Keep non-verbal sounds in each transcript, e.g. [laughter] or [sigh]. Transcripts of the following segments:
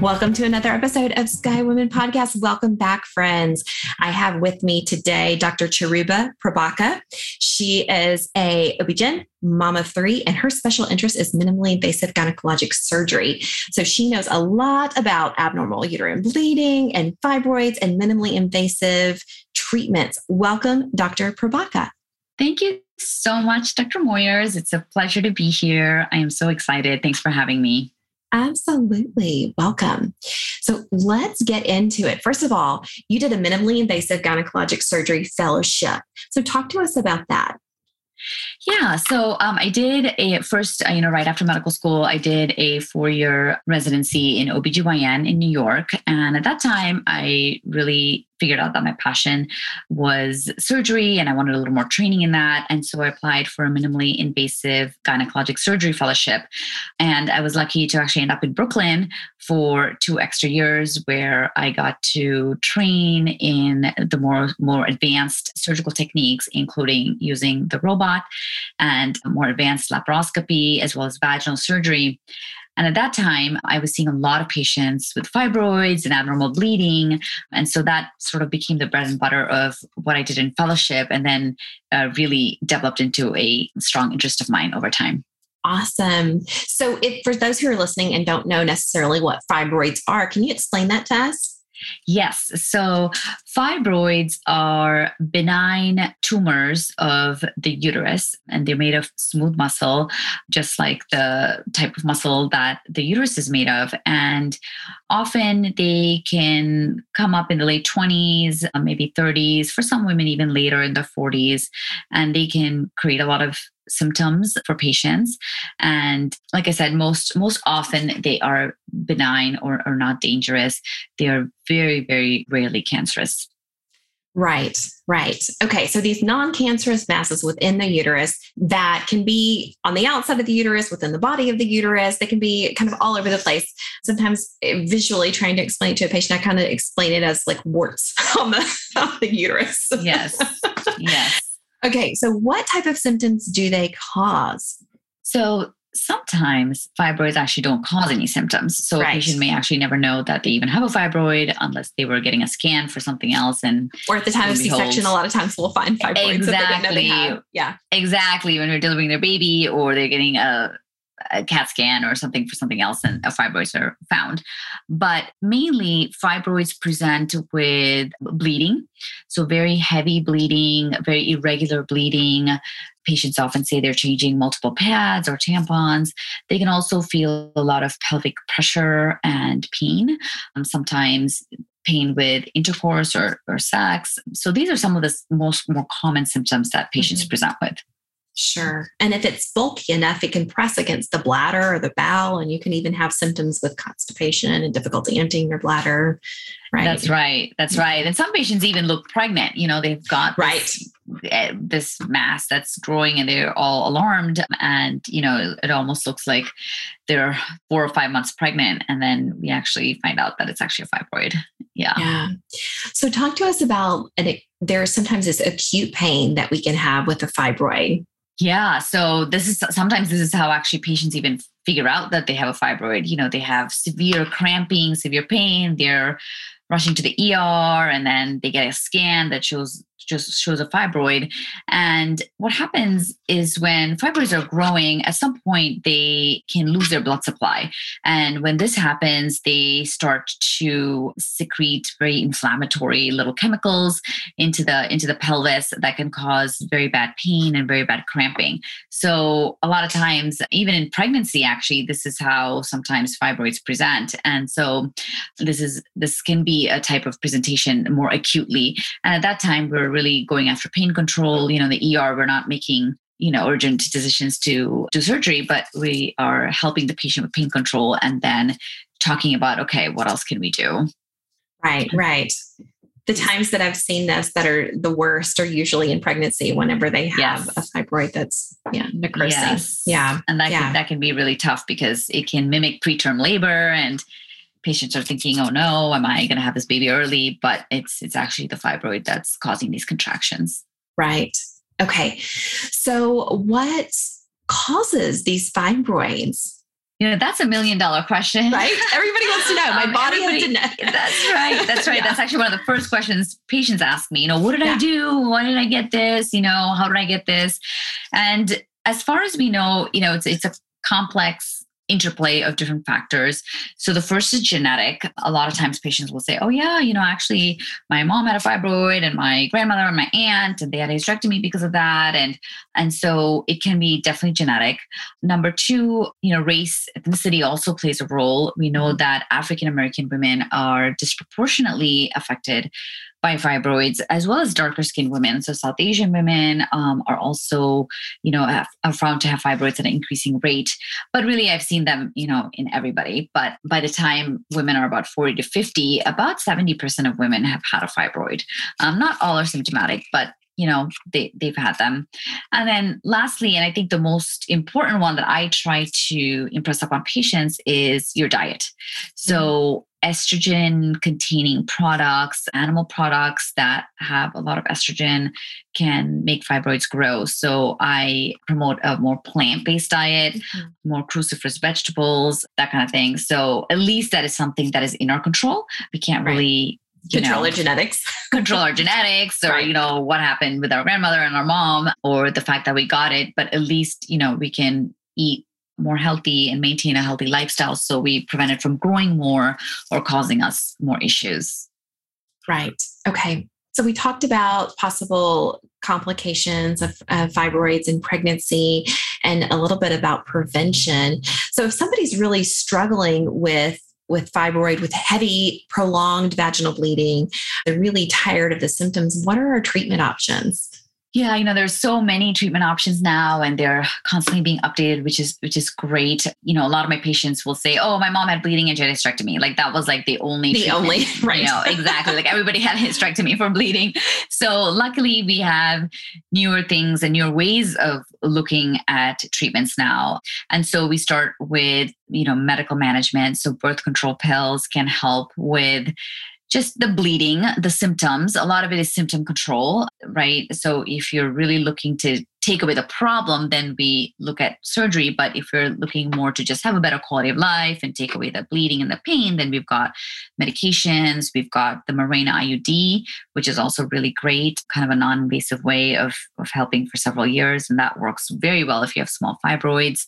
Welcome to another episode of Sky Women Podcast. Welcome back, friends. I have with me today Dr. Charuba Prabhaka. She is a OB-GYN, mom of three, and her special interest is minimally invasive gynecologic surgery. So she knows a lot about abnormal uterine bleeding and fibroids and minimally invasive treatments. Welcome, Dr. Prabhaka. Thank you so much, Dr. Moyers. It's a pleasure to be here. I am so excited. Thanks for having me. Absolutely. Welcome. So let's get into it. First of all, you did a minimally invasive gynecologic surgery fellowship. So talk to us about that. Yeah, so um, I did a first, uh, you know, right after medical school, I did a four year residency in OBGYN in New York. And at that time, I really figured out that my passion was surgery and I wanted a little more training in that. And so I applied for a minimally invasive gynecologic surgery fellowship. And I was lucky to actually end up in Brooklyn for two extra years where I got to train in the more, more advanced surgical techniques, including using the robot and more advanced laparoscopy as well as vaginal surgery. And at that time, I was seeing a lot of patients with fibroids and abnormal bleeding. And so that sort of became the bread and butter of what I did in fellowship and then uh, really developed into a strong interest of mine over time. Awesome. So, if for those who are listening and don't know necessarily what fibroids are, can you explain that to us? Yes. So fibroids are benign tumors of the uterus, and they're made of smooth muscle, just like the type of muscle that the uterus is made of. And often they can come up in the late 20s, uh, maybe 30s, for some women, even later in the 40s. And they can create a lot of symptoms for patients and like i said most most often they are benign or, or not dangerous they are very very rarely cancerous Right, right. Okay, so these non cancerous masses within the uterus that can be on the outside of the uterus, within the body of the uterus, they can be kind of all over the place. Sometimes eh, visually trying to explain it to a patient, I kind of explain it as like warts [laughs] on the, on the uterus. Yes, yes. [laughs] Okay, so what type of symptoms do they cause? So sometimes fibroids actually don't cause any symptoms. So right. a patient may actually never know that they even have a fibroid unless they were getting a scan for something else. And or at the time of C-section, a lot of times we'll find fibroids. Exactly. Yeah. Exactly. When they're delivering their baby or they're getting a a CAT scan or something for something else and a fibroids are found. But mainly fibroids present with bleeding. So very heavy bleeding, very irregular bleeding. Patients often say they're changing multiple pads or tampons. They can also feel a lot of pelvic pressure and pain. Um, sometimes pain with intercourse or, or sex. So these are some of the most more common symptoms that patients mm-hmm. present with. Sure. And if it's bulky enough, it can press against the bladder or the bowel, and you can even have symptoms with constipation and difficulty emptying your bladder. Right. That's right. That's right. And some patients even look pregnant. You know, they've got right this, eh, this mass that's growing, and they're all alarmed. And you know, it almost looks like they're four or five months pregnant, and then we actually find out that it's actually a fibroid. Yeah. Yeah. So, talk to us about. And it, there's sometimes this acute pain that we can have with a fibroid. Yeah. So this is sometimes this is how actually patients even figure out that they have a fibroid. You know, they have severe cramping, severe pain. They're rushing to the ER and then they get a scan that shows just shows a fibroid. And what happens is when fibroids are growing, at some point they can lose their blood supply. And when this happens, they start to secrete very inflammatory little chemicals into the into the pelvis that can cause very bad pain and very bad cramping. So a lot of times, even in pregnancy, actually, this is how sometimes fibroids present. And so this is this can be a type of presentation more acutely. And at that time, we're really going after pain control. You know, the ER, we're not making you know urgent decisions to do surgery but we are helping the patient with pain control and then talking about okay what else can we do right right the times that I've seen this that are the worst are usually in pregnancy whenever they have Yes. a fibroid that's yeah necrosing. Yes. Yeah. And that, Yeah. can, that can be really tough because it can mimic preterm labor and patients are thinking, oh no, am I going to have this baby early? But it's it's actually the fibroid that's causing these contractions. Right. Okay. So what causes these fibroids? You know, that's a million dollar question. Right? Everybody wants to know. My Um, [laughs] body has to know. That's right. That's right. [laughs] Yeah. That's actually one of the first questions patients ask me. You know, what did Yeah. I do? Why did I get this? You know, how did I get this? And as far as we know, you know, it's it's a complex interplay of different factors. So the first is genetic. A lot of times patients will say, "Oh yeah, you know, actually my mom had a fibroid and my grandmother and my aunt and they had a hysterectomy because of that." And and so it can be definitely genetic. Number 2, you know, race ethnicity also plays a role. We know mm-hmm. that African American women are disproportionately affected by fibroids as well as darker skinned women. So south asian women um, are also you know are found to have fibroids at an increasing rate. But really i've seen them you know in everybody. But by the time women are about 40 to 50 about 70% of women have had a fibroid. Um, not all are symptomatic but you know they, they've had them. And then lastly and i think the most important one that i try to impress upon patients is your diet. So estrogen containing products animal products that have a lot of estrogen can make fibroids grow so i promote a more plant-based diet Mhm. more cruciferous vegetables that kind of thing so at least that is something that is in our control we can't Right. really you Control know, our genetics. control our [laughs] genetics or Right. you know what happened with our grandmother and our mom or the fact that we got it but at least you know we can eat more healthy and maintain a healthy lifestyle so we prevent it from growing more or causing us more issues Right. Okay. So we talked about possible complications of uh, fibroids in pregnancy and a little bit about prevention. So if somebody's really struggling with with fibroid with heavy prolonged vaginal bleeding, they're really tired of the symptoms, what are our treatment options? Yeah you know there's so many treatment options now and they're constantly being updated which is which is great. You know a lot of my patients will say oh my mom had bleeding and she had hysterectomy. Like that was like the only The treatment. only, [laughs] right. you know exactly. Like everybody had [laughs] hysterectomy for bleeding. So luckily we have newer things and newer ways of looking at treatments now. And so we start with you know medical management. So birth control pills can help with just the bleeding, the symptoms. A lot of it is symptom control, right? So if you're really looking to take away the problem, then we look at surgery. But if you're looking more to just have a better quality of life and take away the bleeding and the pain, then we've got medications. We've got the Mirena IUD, which is also really great, kind of a non invasive way of, of helping for several years. And that works very well if you have small fibroids.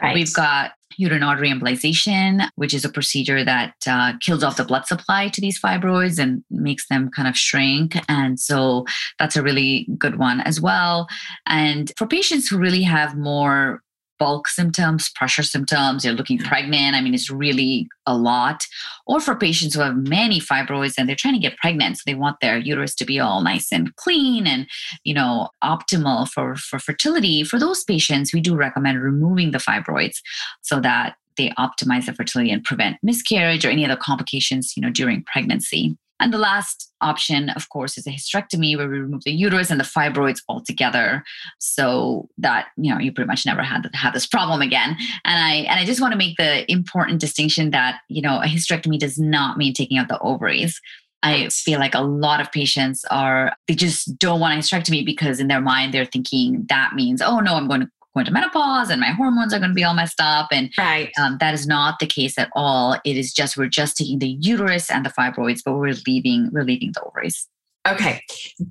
Right. We've got uterine artery embolization, which is a procedure that uh, kills off the blood supply to these fibroids and makes them kind of shrink. And so that's a really good one as well. And for patients who really have more bulk symptoms, pressure symptoms, you're looking pregnant, I mean, it's really a lot. Or for patients who have many fibroids and they're trying to get pregnant, so they want their uterus to be all nice and clean and you know optimal for for fertility. For those patients, we do recommend removing the fibroids so that they optimize the fertility and prevent miscarriage or any other complications, you know, during pregnancy. And the last option, of course, is a hysterectomy where we remove the uterus and the fibroids altogether, so that you know you pretty much never had have this problem again. And I and I just want to make the important distinction that you know a hysterectomy does not mean taking out the ovaries. I feel like a lot of patients are they just don't want a hysterectomy because in their mind they're thinking that means oh no I'm going to go to menopause and my hormones are going to be all messed up and right. um, that is not the case at all. It is just we're just taking the uterus and the fibroids, but we're leaving we're leaving the ovaries. Okay.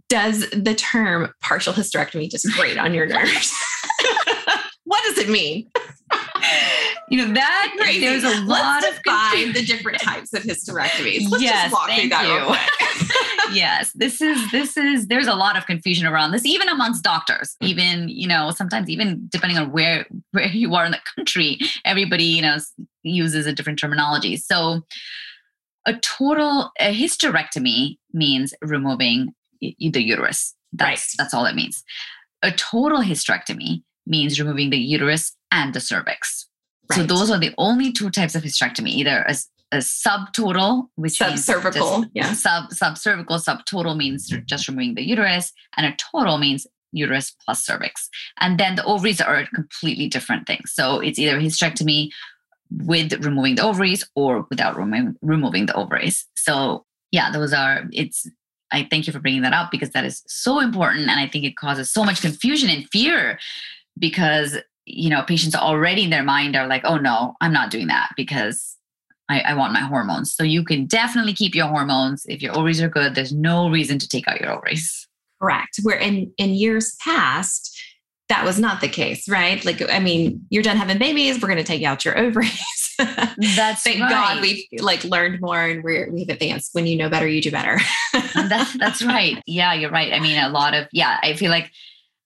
Does the term partial hysterectomy just [laughs] grate on your nerves? [laughs] what does it mean? You know that there's a lot Let's of define the different types of hysterectomies. Let's Yes, just walk through that you. real quick. [laughs] yes, this is this is there's a lot of confusion around this, even amongst doctors. Even you know sometimes even depending on where where you are in the country, everybody you know uses a different terminology. So a total a hysterectomy means removing the uterus. That's Right. that's all it means. A total hysterectomy means removing the uterus and the cervix. So those are the only two types of hysterectomy, either a s- a subtotal, which subcervical, yeah. Sub subcervical, subtotal means mm-hmm. just removing the uterus, and a total means uterus plus cervix. And then the ovaries are completely different things. So it's either hysterectomy with removing the ovaries or without remo- removing the ovaries. So yeah, those are it's I thank you for bringing that up because that is so important and I think it causes so much confusion and fear because you know patients already in their mind are like, "Oh no, I'm not doing that because I, I want my hormones." So you can definitely keep your hormones if your ovaries are good. There's no reason to take out your ovaries. Correct. Where in in years past, that was not the case, right? Like, I mean, you're done having babies. We're going to take out your ovaries. [laughs] That's thank right. God we've like learned more and we're, we've advanced. When you know better, you do better. [laughs] that's that's right. Yeah, you're right. I mean, a lot of yeah. I feel like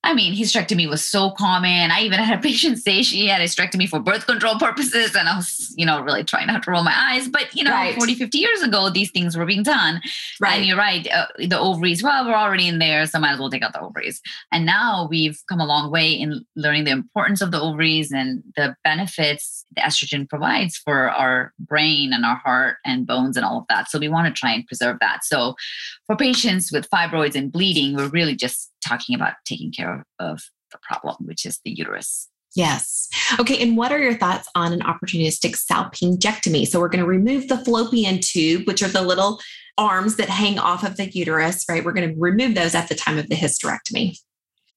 I mean, hysterectomy was so common. I even had a [laughs] patient say she had hysterectomy for birth control purposes. And I was, you know, really trying not to roll my eyes. But, you know, right. 40, 50 years ago, these things were being done. Right. And you're right. Uh, the ovaries, well, we're already in there. So might as well take out the ovaries. And now we've come a long way in learning the importance of the ovaries and the benefits the estrogen provides for our brain and our heart and bones and all of that. So we want to try and preserve that. So for patients with fibroids and bleeding, we're really just talking about taking care of the problem, which is the uterus. Yes. Okay. And what are your thoughts on an opportunistic salpingectomy? So we're going to remove the fallopian tube, which are the little arms that hang off of the uterus, right? We're going to remove those at the time of the hysterectomy.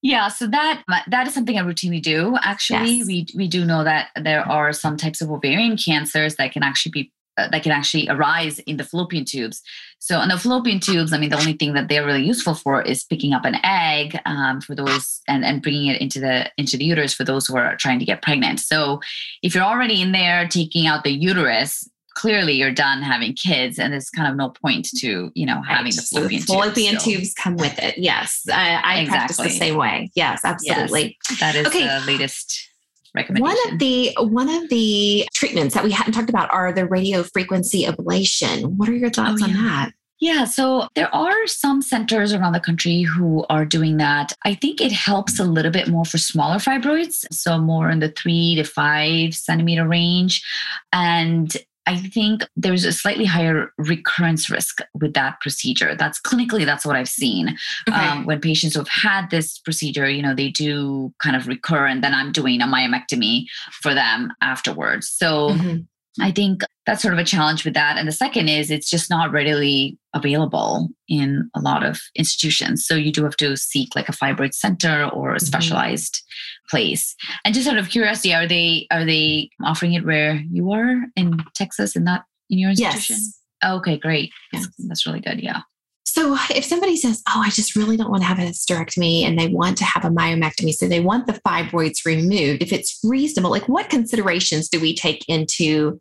Yeah, so that that is something I routinely do. Actually, yes. we we do know that there are some types of ovarian cancers that can actually be that can actually arise in the fallopian tubes. So, on the fallopian tubes, I mean, the only thing that they're really useful for is picking up an egg um, for those and, and bringing it into the into the uterus for those who are trying to get pregnant. So, if you're already in there taking out the uterus, clearly you're done having kids, and there's kind of no point to you know having right. the fallopian, so the fallopian tubes, tubes come with it. Yes, I, I exactly. practice the same way. Yes, absolutely. Yes, that is okay. the latest. One of the one of the treatments that we hadn't talked about are the radio frequency ablation. What are your oh, thoughts oh, yeah. on that? Yeah, so there are some centers around the country who are doing that. I think it helps a little bit more for smaller fibroids, so more in the three to five centimeter range. And I think there's a slightly higher recurrence risk with that procedure. That's clinically, that's what I've seen. Okay. Um, when patients who've had this procedure, you know, they do kind of recur, and then I'm doing a myomectomy for them afterwards. So mm-hmm. I think that's sort of a challenge with that. And the second is it's just not readily available in a lot of institutions. So you do have to seek like a fibroid center or a mm-hmm. specialized. Place. And just out of curiosity, are they are they offering it where you are in Texas in that in your institution? Yes. okay, great. Yes. That's, that's really good. Yeah. So if somebody says, "Oh, I just really don't want to have a hysterectomy," and they want to have a myomectomy, so they want the fibroids removed, if it's reasonable, like what considerations do we take into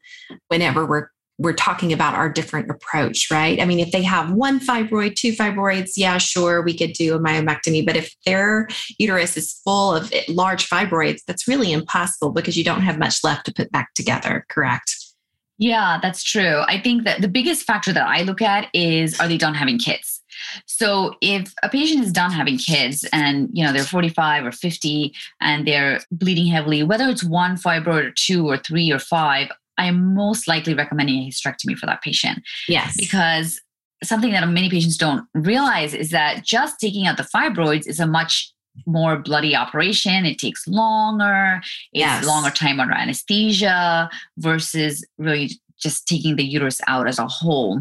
whenever we're we're talking about our different approach, right? I mean, if they have one fibroid, two fibroids, yeah, sure, we could do a myomectomy. But if their uterus is full of large fibroids, that's really impossible because you don't have much left to put back together, correct? Yeah, that's true. I think that the biggest factor that I look at is are they done having kids? So if a patient is done having kids and you know they're 45 or 50 and they're bleeding heavily, whether it's one fibroid or two or three or five, I am most likely recommending a hysterectomy for that patient. Yes. Because something that many patients don't realize is that just taking out the fibroids is a much more bloody operation. It takes longer. It's yes. longer time under anesthesia versus really just taking the uterus out as a whole.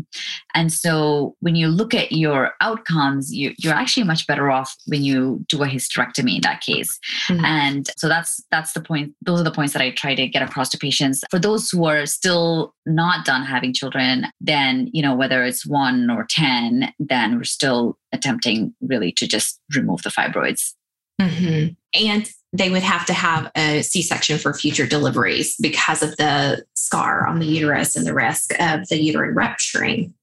And so when you look at your outcomes, you, are actually much better off when you do a hysterectomy in that case. Mm-hmm. And so that's that's the point. Those are the points that I try to get across to patients. For those who are still not done having children, then you know whether it's one or ten, then we're still attempting really to just remove the fibroids Mm-hmm. And they would have to have a C section for future deliveries because of the scar on the uterus and the risk of the uterine rupturing.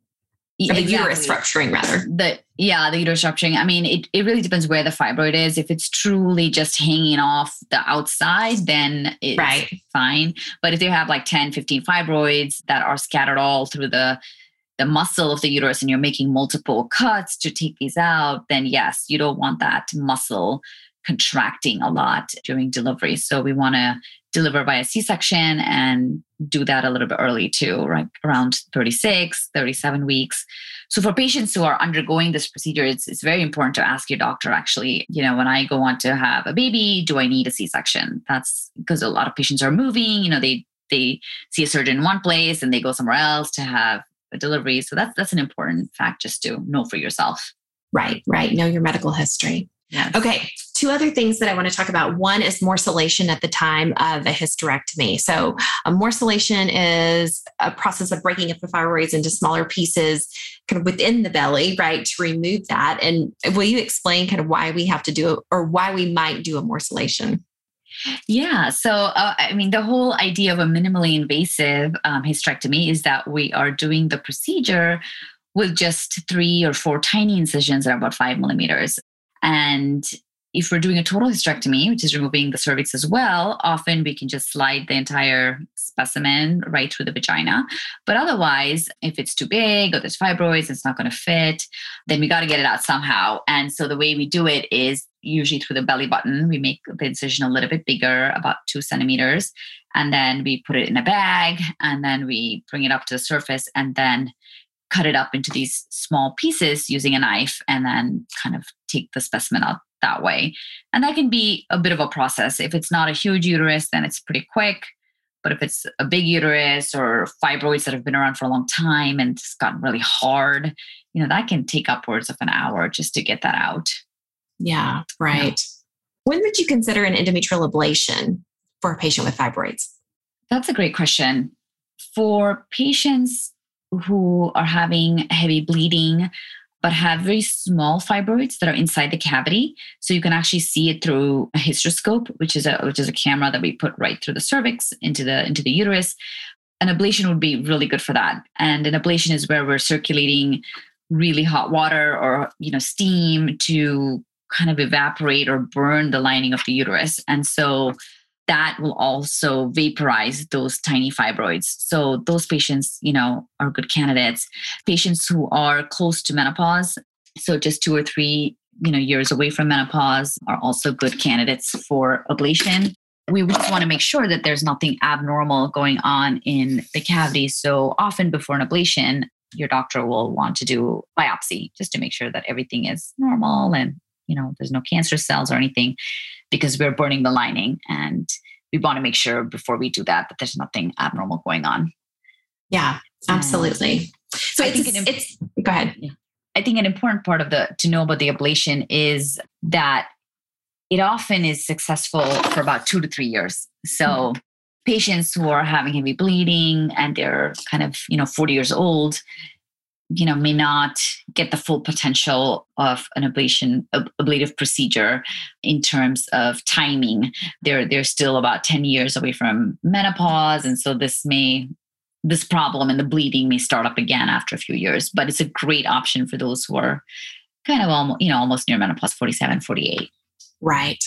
Or the exactly. uterus rupturing, rather. The yeah, the uterus rupturing. I mean, it, it really depends where the fibroid is. If it's truly just hanging off the outside, then it's right. fine. But if you have like 10, 15 fibroids that are scattered all through the the muscle of the uterus and you're making multiple cuts to take these out, then yes, you don't want that muscle contracting a lot during delivery. So we want to deliver by a C-section and do that a little bit early too, right around 36, 37 weeks. So for patients who are undergoing this procedure, it's, it's very important to ask your doctor actually, you know, when I go on to have a baby, do I need a C-section? That's because a lot of patients are moving, you know, they they see a surgeon in one place and they go somewhere else to have a delivery. So that's that's an important fact just to know for yourself. Right, right. Know your medical history. Yes. Okay, two other things that I want to talk about. One is morcellation at the time of a hysterectomy. So, a morcellation is a process of breaking up the fibroids into smaller pieces kind of within the belly, right, to remove that. And will you explain kind of why we have to do it or why we might do a morcellation? Yeah. So, uh, I mean, the whole idea of a minimally invasive um, hysterectomy is that we are doing the procedure with just three or four tiny incisions that are about five millimeters. And if we're doing a total hysterectomy, which is removing the cervix as well, often we can just slide the entire specimen right through the vagina. But otherwise, if it's too big or there's fibroids, it's not going to fit, then we got to get it out somehow. And so the way we do it is usually through the belly button. We make the incision a little bit bigger, about two centimeters, and then we put it in a bag, and then we bring it up to the surface, and then cut it up into these small pieces using a knife and then kind of take the specimen out that way. And that can be a bit of a process. If it's not a huge uterus, then it's pretty quick. But if it's a big uterus or fibroids that have been around for a long time and it's gotten really hard, you know, that can take upwards of an hour just to get that out. Yeah, right. When would you consider an endometrial ablation for a patient with fibroids? That's a great question. For patients who are having heavy bleeding but have very small fibroids that are inside the cavity. So you can actually see it through a hysteroscope which is a which is a camera that we put right through the cervix into the into the uterus. An ablation would be really good for that. And an ablation is where we're circulating really hot water or you know steam to kind of evaporate or burn the lining of the uterus. And so that will also vaporize those tiny fibroids. So those patients, you know, are good candidates. Patients who are close to menopause, so just two or three, you know, years away from menopause are also good candidates for ablation. We just want to make sure that there's nothing abnormal going on in the cavity. So often before an ablation, your doctor will want to do biopsy just to make sure that everything is normal and you know there's no cancer cells or anything because we're burning the lining and we want to make sure before we do that that there's nothing abnormal going on. Yeah absolutely. So I it's, think an, it's go ahead. I think an important part of the to know about the ablation is that it often is successful for about two to three years. So mm-hmm. patients who are having heavy bleeding and they're kind of you know 40 years old you know may not get the full potential of an ablation ablative procedure in terms of timing. They're they're still about 10 years away from menopause and so this may this problem and the bleeding may start up again after a few years but it's a great option for those who are kind of almost you know almost near menopause 47 48 right.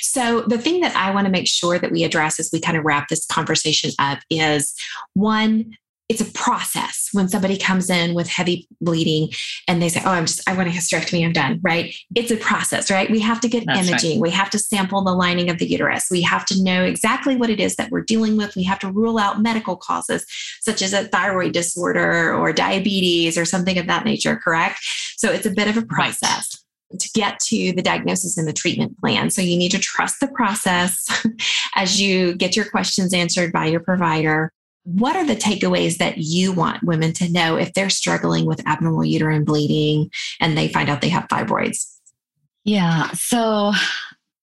So the thing that i want to make sure that we address as we kind of wrap this conversation up is one it's a process when somebody comes in with heavy bleeding and they say, Oh, I'm just, I want a hysterectomy, I'm done, right? It's a process, right? We have to get That's imaging. Right. We have to sample the lining of the uterus. We have to know exactly what it is that we're dealing with. We have to rule out medical causes, such as a thyroid disorder or diabetes or something of that nature, correct? So it's a bit of a process. Right to get to the diagnosis and the treatment plan. So you need to trust the process [laughs] as you get your questions answered by your provider what are the takeaways that you want women to know if they're struggling with abnormal uterine bleeding and they find out they have fibroids? Yeah. So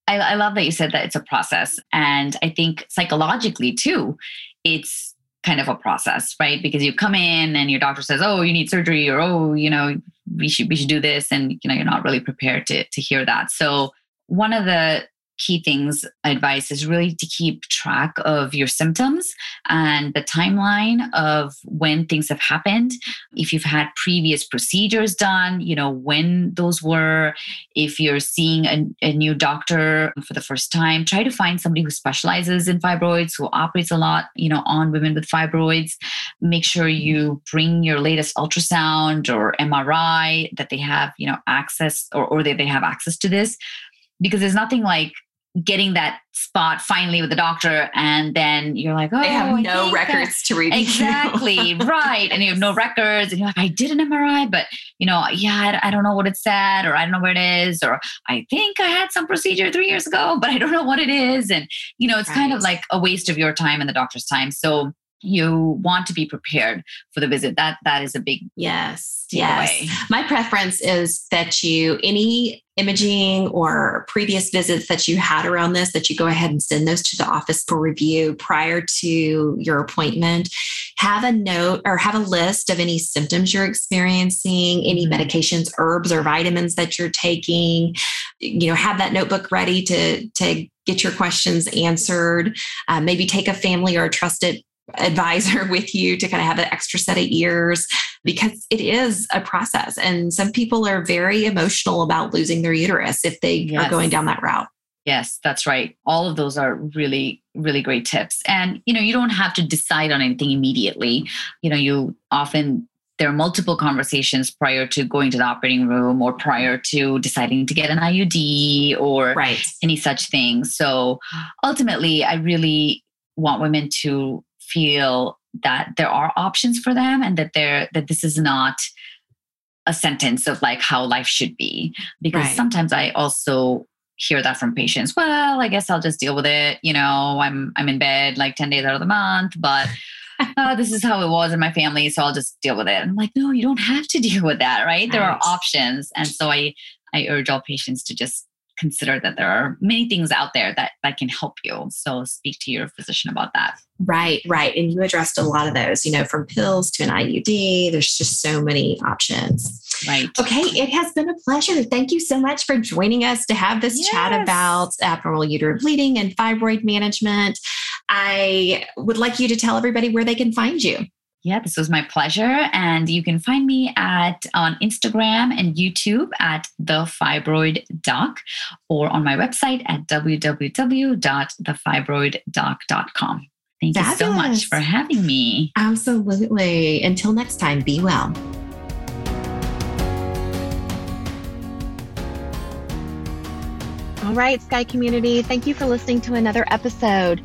I, I, love that you said that it's a process. And I think psychologically too, it's kind of a process, right? Because you come in and your doctor says, Oh, you need surgery, or oh, you know, we should we should do this. And you know, you're not really prepared to to hear that. So one of the key things advice is really to keep track of your symptoms and the timeline of when things have happened. If you've had previous procedures done you know when those were. If you're seeing a, a new doctor for the first time try to find somebody who specializes in fibroids who operates a lot you know on women with fibroids. Make sure you bring your latest ultrasound or mri that they have you know access or, or they, they have access to this because there's nothing like getting that spot finally with the doctor and then you're like oh they have oh, no think that- records to review. Exactly [laughs] right. And you have no records and you're like i did an mri but you know yeah I, I don't know what it said or i don't know where it is or i think i had some procedure three years ago but i don't know what it is. And you know it's kind of like a waste of your time and the doctor's time. So you want to be prepared for the visit. That that is a big yes takeaway. yes. My preference is that you any imaging or previous visits that you had around this that you go ahead and send those to the office for review prior to your appointment. Have a note or have a list of any symptoms you're experiencing any Mhm. medications herbs or vitamins that you're taking. You know have that notebook ready to to get your questions answered. Uh, maybe take a family or a trusted advisor [laughs] with you to kind of have an extra set of ears because it is a process and some people are very emotional about losing their uterus if they are going down that route Yes, that's right. All of those are really, really great tips. And, you know, you don't have to decide on anything immediately. You know, you often, there are multiple conversations prior to going to the operating room or prior to deciding to get an IUD or right any such thing. So ultimately, I really want women to feel that there are options for them and that they're, that this is not a sentence of like how life should be. Because Right. sometimes I also hear that from patients. Well, I guess I'll just deal with it. You know, I'm I'm in bed like 10 days out of the month, but [laughs] uh, this is how it was in my family, so I'll just deal with it. I'm like, no, you don't have to [laughs] deal with that, right? There are options. And so I I urge all patients to just consider that there are many things out there that that can help you. So speak to your physician about that. right right. And you addressed a lot of those you know from pills to an iud there's just so many options. Right. okay it has been a pleasure. Thank you so much for joining us to have this chat about abnormal uterine bleeding and fibroid management. I would like you to tell everybody where they can find you Yeah, this was my pleasure. And you can find me at on Instagram and YouTube at the fibroid doc or on my website at www.thefibroiddoc.com. Thank you so much for having me. Absolutely. Until next time, be well. All right, Sky community, thank you for listening to another episode.